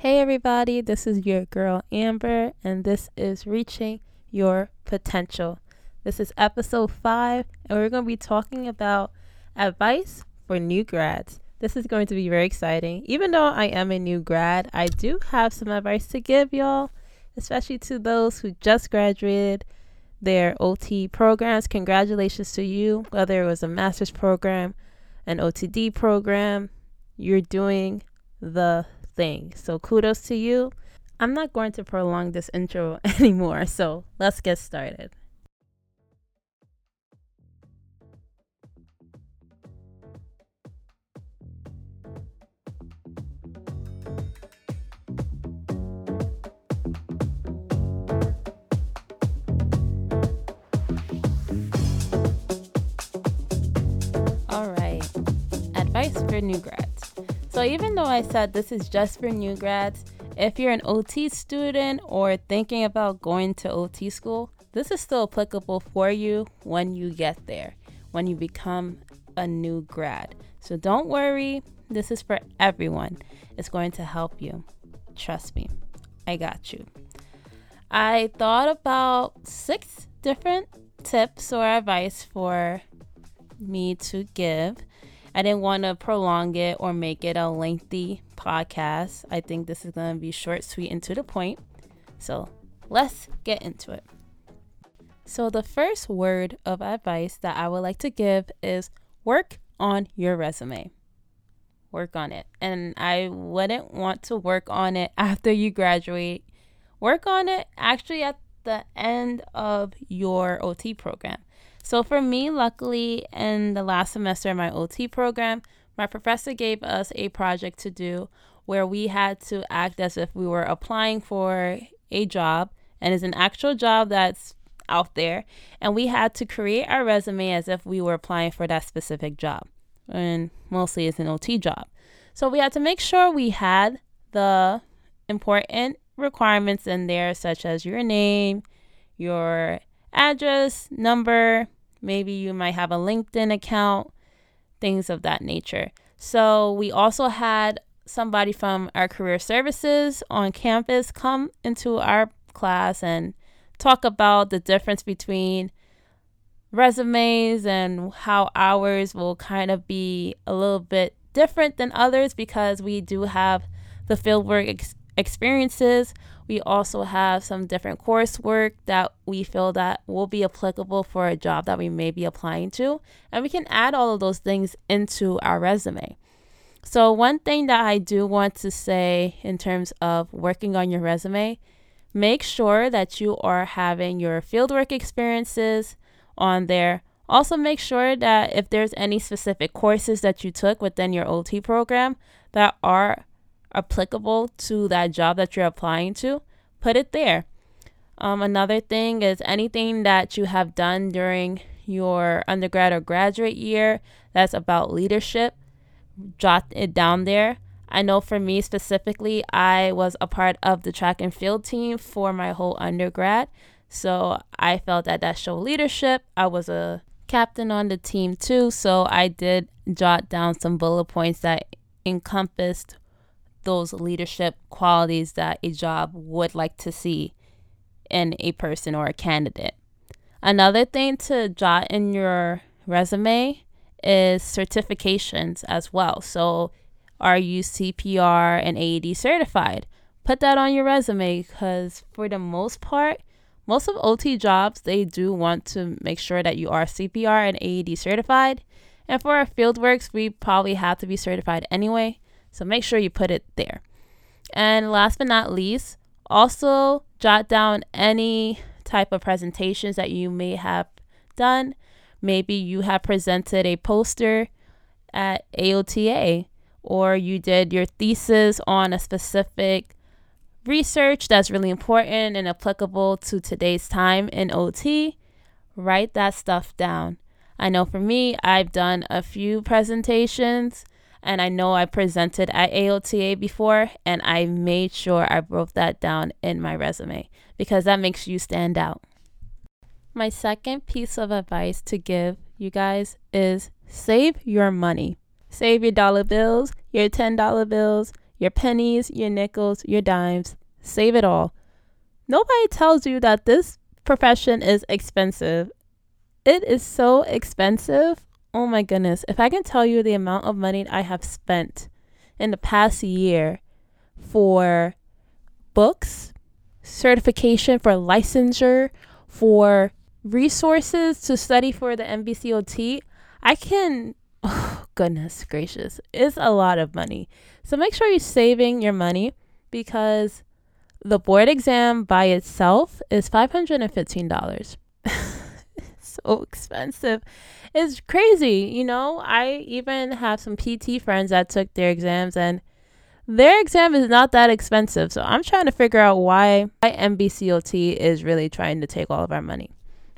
Hey, everybody, this is your girl Amber, and this is Reaching Your Potential. This is episode five, and we're going to be talking about advice for new grads. This is going to be very exciting. Even though I am a new grad, I do have some advice to give y'all, especially to those who just graduated their OT programs. Congratulations to you, whether it was a master's program, an OTD program, you're doing the thing. So kudos to you. I'm not going to prolong this intro anymore, so let's get started. All right, advice for new grads. So, even though I said this is just for new grads, if you're an OT student or thinking about going to OT school, this is still applicable for you when you get there, when you become a new grad. So, don't worry, this is for everyone. It's going to help you. Trust me, I got you. I thought about six different tips or advice for me to give. I didn't want to prolong it or make it a lengthy podcast. I think this is going to be short, sweet, and to the point. So let's get into it. So, the first word of advice that I would like to give is work on your resume. Work on it. And I wouldn't want to work on it after you graduate. Work on it actually at the end of your OT program. So for me, luckily, in the last semester of my OT program, my professor gave us a project to do where we had to act as if we were applying for a job and it's an actual job that's out there and we had to create our resume as if we were applying for that specific job and mostly it's an ot job. So we had to make sure we had the important requirements in there such as your name your address number Maybe you might have a LinkedIn account, things of that nature. So we also had somebody from our career services on campus come into our class and talk about the difference between resumes and how ours will kind of be a little bit different than others because we do have the fieldwork ex- experiences we also have some different coursework that we feel that will be applicable for a job that we may be applying to. And we can add all of those things into our resume. So, one thing that I do want to say in terms of working on your resume, make sure that you are having your fieldwork experiences on there. Also, make sure that if there's any specific courses that you took within your OT program that are applicable to that job that you're applying to, put it there. Um, another thing is anything that you have done during your undergrad or graduate year that's about leadership, jot it down there. I know for me specifically, I was a part of the track and field team for my whole undergrad. So I felt that that showed leadership. I was a captain on the team too. So I did jot down some bullet points that encompassed those leadership qualities that a job would like to see in a person or a candidate. Another thing to jot in your resume is certifications as well. So, are you CPR and AED certified? Put that on your resume because, for the most part, most of OT jobs they do want to make sure that you are CPR and AED certified. And for our fieldworks, we probably have to be certified anyway. So make sure you put it there. And last but not least, also jot down any type of presentations that you may have done. Maybe you have presented a poster at AOTA or you did your thesis on a specific research that's really important and applicable to today's time in OT. Write that stuff down. I know for me, I've done a few presentations and I know I presented at AOTA before, and I made sure I wrote that down in my resume because that makes you stand out. My second piece of advice to give you guys is save your money. Save your dollar bills, your $10 bills, your pennies, your nickels, your dimes, save it all. Nobody tells you that this profession is expensive. It is so expensive. Oh my goodness. If I can tell you the amount of money I have spent in the past year for books, certification for licensure, for resources to study for the NBCOT, I can, oh, goodness gracious, it's a lot of money. So make sure you're saving your money because the board exam by itself is $515. so expensive. It's crazy, you know. I even have some PT friends that took their exams and their exam is not that expensive. So I'm trying to figure out why, why NBCOT is really trying to take all of our money.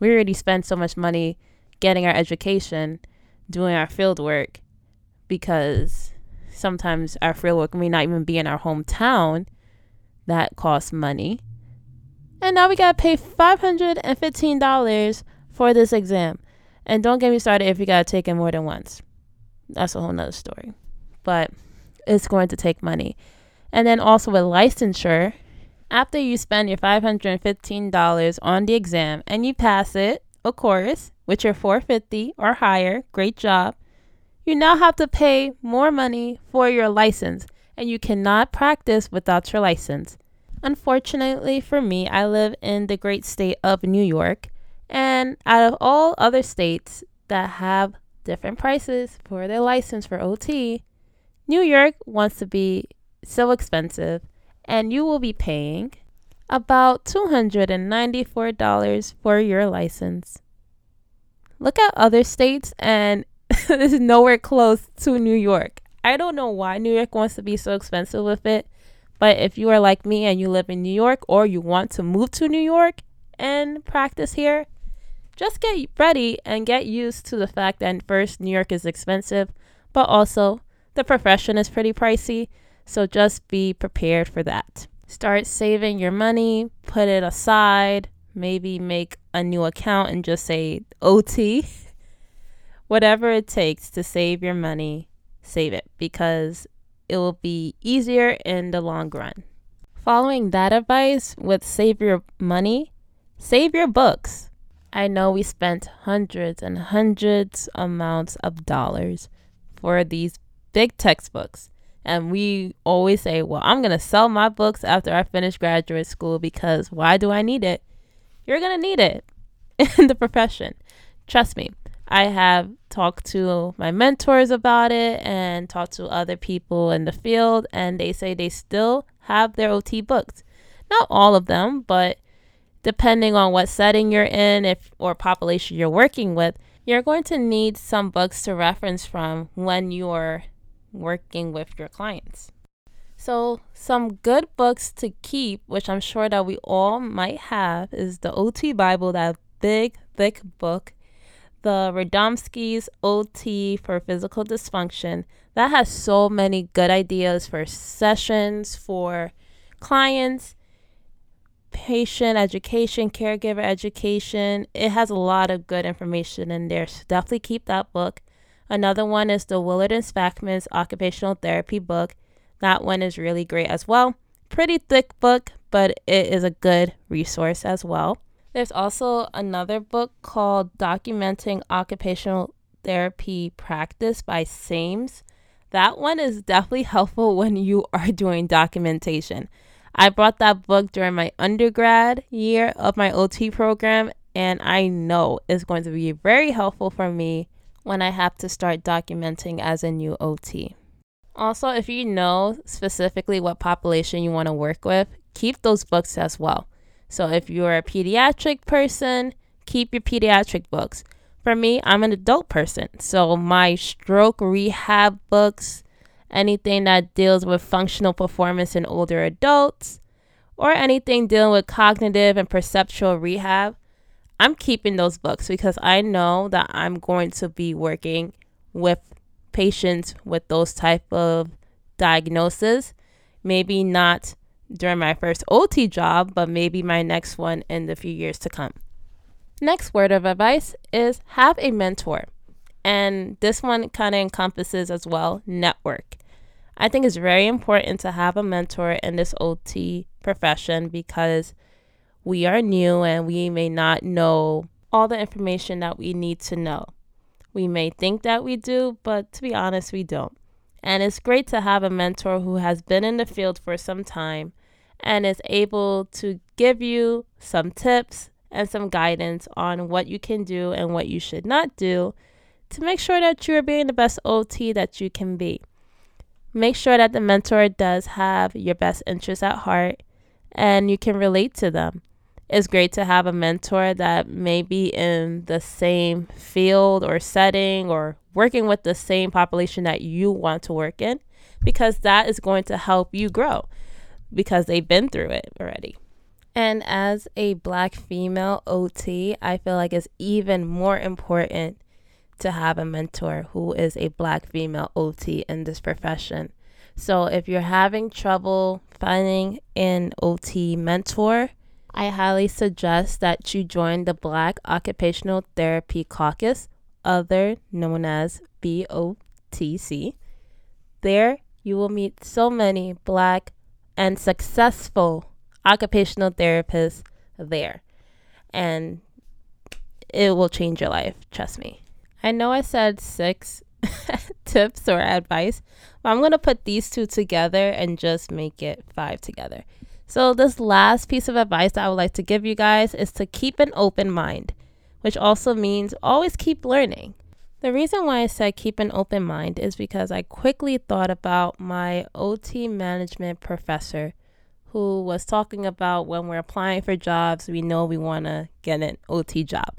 We already spend so much money getting our education, doing our field work, because sometimes our field work may not even be in our hometown. That costs money. And now we gotta pay $515 for this exam. And don't get me started if you gotta take it more than once. That's a whole nother story. But it's going to take money. And then also with licensure, after you spend your $515 on the exam and you pass it, of course, with your 450 or higher, great job. You now have to pay more money for your license and you cannot practice without your license. Unfortunately for me, I live in the great state of New York, and out of all other states that have different prices for their license for OT, New York wants to be so expensive, and you will be paying about $294 for your license. Look at other states, and this is nowhere close to New York. I don't know why New York wants to be so expensive with it, but if you are like me and you live in New York or you want to move to New York and practice here, just get ready and get used to the fact that first, New York is expensive, but also the profession is pretty pricey, so just be prepared for that. Start saving your money, put it aside, maybe make a new account and just say OT. Whatever it takes to save your money, save it because it will be easier in the long run. Following that advice with save your money, save your books. I know we spent hundreds and hundreds amounts of dollars for these big textbooks. And we always say, well, I'm going to sell my books after I finish graduate school because why do I need it? You're going to need it in the profession. Trust me. I have talked to my mentors about it and talked to other people in the field, and they say they still have their OT books. Not all of them, but depending on what setting you're in if or population you're working with, you're going to need some books to reference from when you're working with your clients. So, some good books to keep, which I'm sure that we all might have, is the OT Bible, that big, thick book. The Radomski's OT for Physical Dysfunction. That has so many good ideas for sessions, for clients, patient education, caregiver education. It has a lot of good information in there. So, definitely keep that book. Another one is the Willard and Spackman's Occupational Therapy book. That one is really great as well. Pretty thick book, but it is a good resource as well. There's also another book called Documenting Occupational Therapy Practice by Sames. That one is definitely helpful when you are doing documentation. I brought that book during my undergrad year of my OT program, and I know it's going to be very helpful for me when I have to start documenting as a new OT. Also, if you know specifically what population you want to work with, keep those books as well. So, if you're a pediatric person, keep your pediatric books. For me, I'm an adult person, so my stroke rehab books, anything that deals with functional performance in older adults, or anything dealing with cognitive and perceptual rehab, I'm keeping those books because I know that I'm going to be working with patients with those type of diagnoses. Maybe not during my first OT job, but maybe my next one in the few years to come. Next word of advice is have a mentor. And this one kind of encompasses as well network. I think it's very important to have a mentor in this OT profession because we are new and we may not know all the information that we need to know. We may think that we do, but to be honest, we don't. And it's great to have a mentor who has been in the field for some time and is able to give you some tips and some guidance on what you can do and what you should not do to make sure that you are being the best OT that you can be. Make sure that the mentor does have your best interests at heart and you can relate to them. It's great to have a mentor that may be in the same field or setting or working with the same population that you want to work in because that is going to help you grow because they've been through it already. And as a black female OT, I feel like it's even more important to have a mentor who is a black female OT in this profession. So if you're having trouble finding an OT mentor, I highly suggest that you join the Black Occupational Therapy Caucus, other known as BOTC. There, you will meet so many black and successful occupational therapists there. And it will change your life, trust me. I know I said six tips or advice, but I'm going to put these two together and just make it five together. So, this last piece of advice that I would like to give you guys is to keep an open mind, which also means always keep learning. The reason why I said keep an open mind is because I quickly thought about my OT management professor who was talking about when we're applying for jobs, we know we want to get an OT job.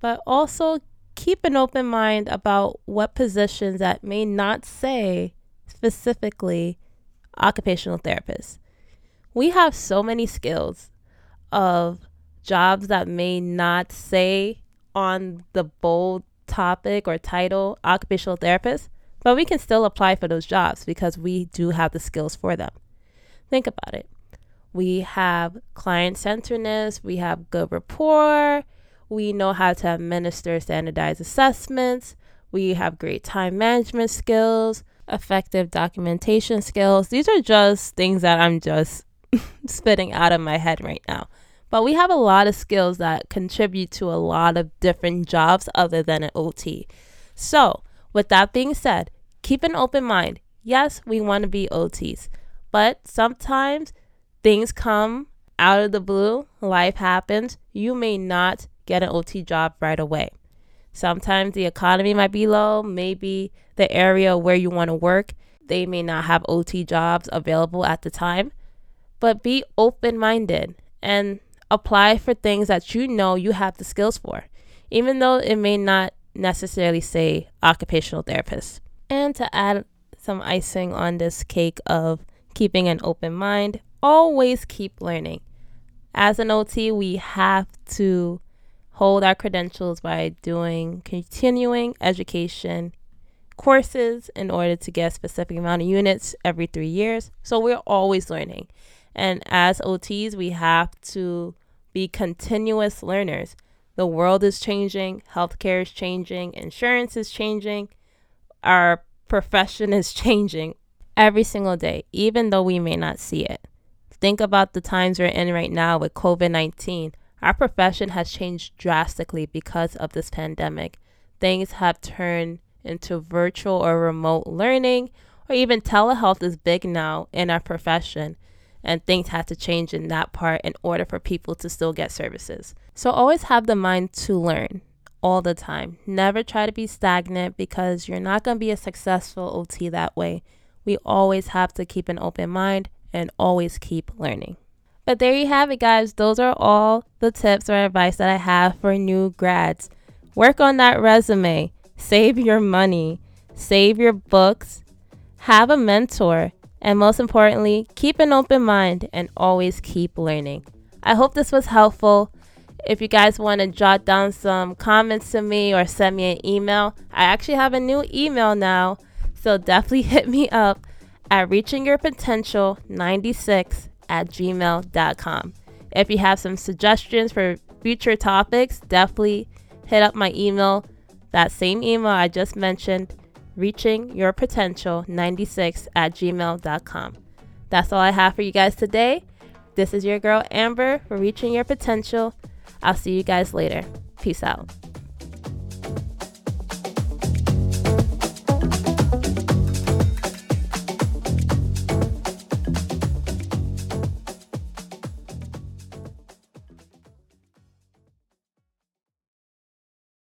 But also keep an open mind about what positions that may not say specifically occupational therapist. We have so many skills of jobs that may not say on the bold topic or title occupational therapist, but we can still apply for those jobs because we do have the skills for them. Think about it. We have client centeredness, we have good rapport, we know how to administer standardized assessments. We have great time management skills, effective documentation skills. These are just things that I'm just spitting out of my head right now. But we have a lot of skills that contribute to a lot of different jobs other than an OT. So, with that being said, keep an open mind. Yes, we want to be OTs, but sometimes things come out of the blue, life happens. You may not get an OT job right away. Sometimes the economy might be low, maybe the area where you want to work, they may not have OT jobs available at the time. But be open minded and apply for things that you know you have the skills for, even though it may not necessarily say occupational therapist. And to add some icing on this cake of keeping an open mind, always keep learning. As an OT, we have to hold our credentials by doing continuing education courses in order to get a specific amount of units every three years. So we're always learning. And as OTs, we have to be continuous learners. The world is changing, healthcare is changing, insurance is changing, our profession is changing every single day, even though we may not see it. Think about the times we're in right now with COVID 19 our profession has changed drastically because of this pandemic. Things have turned into virtual or remote learning, or even telehealth is big now in our profession. And things had to change in that part in order for people to still get services. So always have the mind to learn all the time. Never try to be stagnant because you're not going to be a successful OT that way. We always have to keep an open mind and always keep learning. But there you have it, guys. Those are all the tips or advice that I have for new grads. Work on that resume, save your money, save your books, have a mentor, and most importantly, keep an open mind and always keep learning. I hope this was helpful. If you guys want to jot down some comments to me or send me an email, I actually have a new email now. So definitely hit me up at reachingyourpotential96 at gmail.com. If you have some suggestions for future topics, definitely hit up my email, that same email I just mentioned, reachingyourpotential96 at gmail.com. That's all I have for you guys today. This is your girl Amber for Reaching Your Potential. I'll see you guys later. Peace out.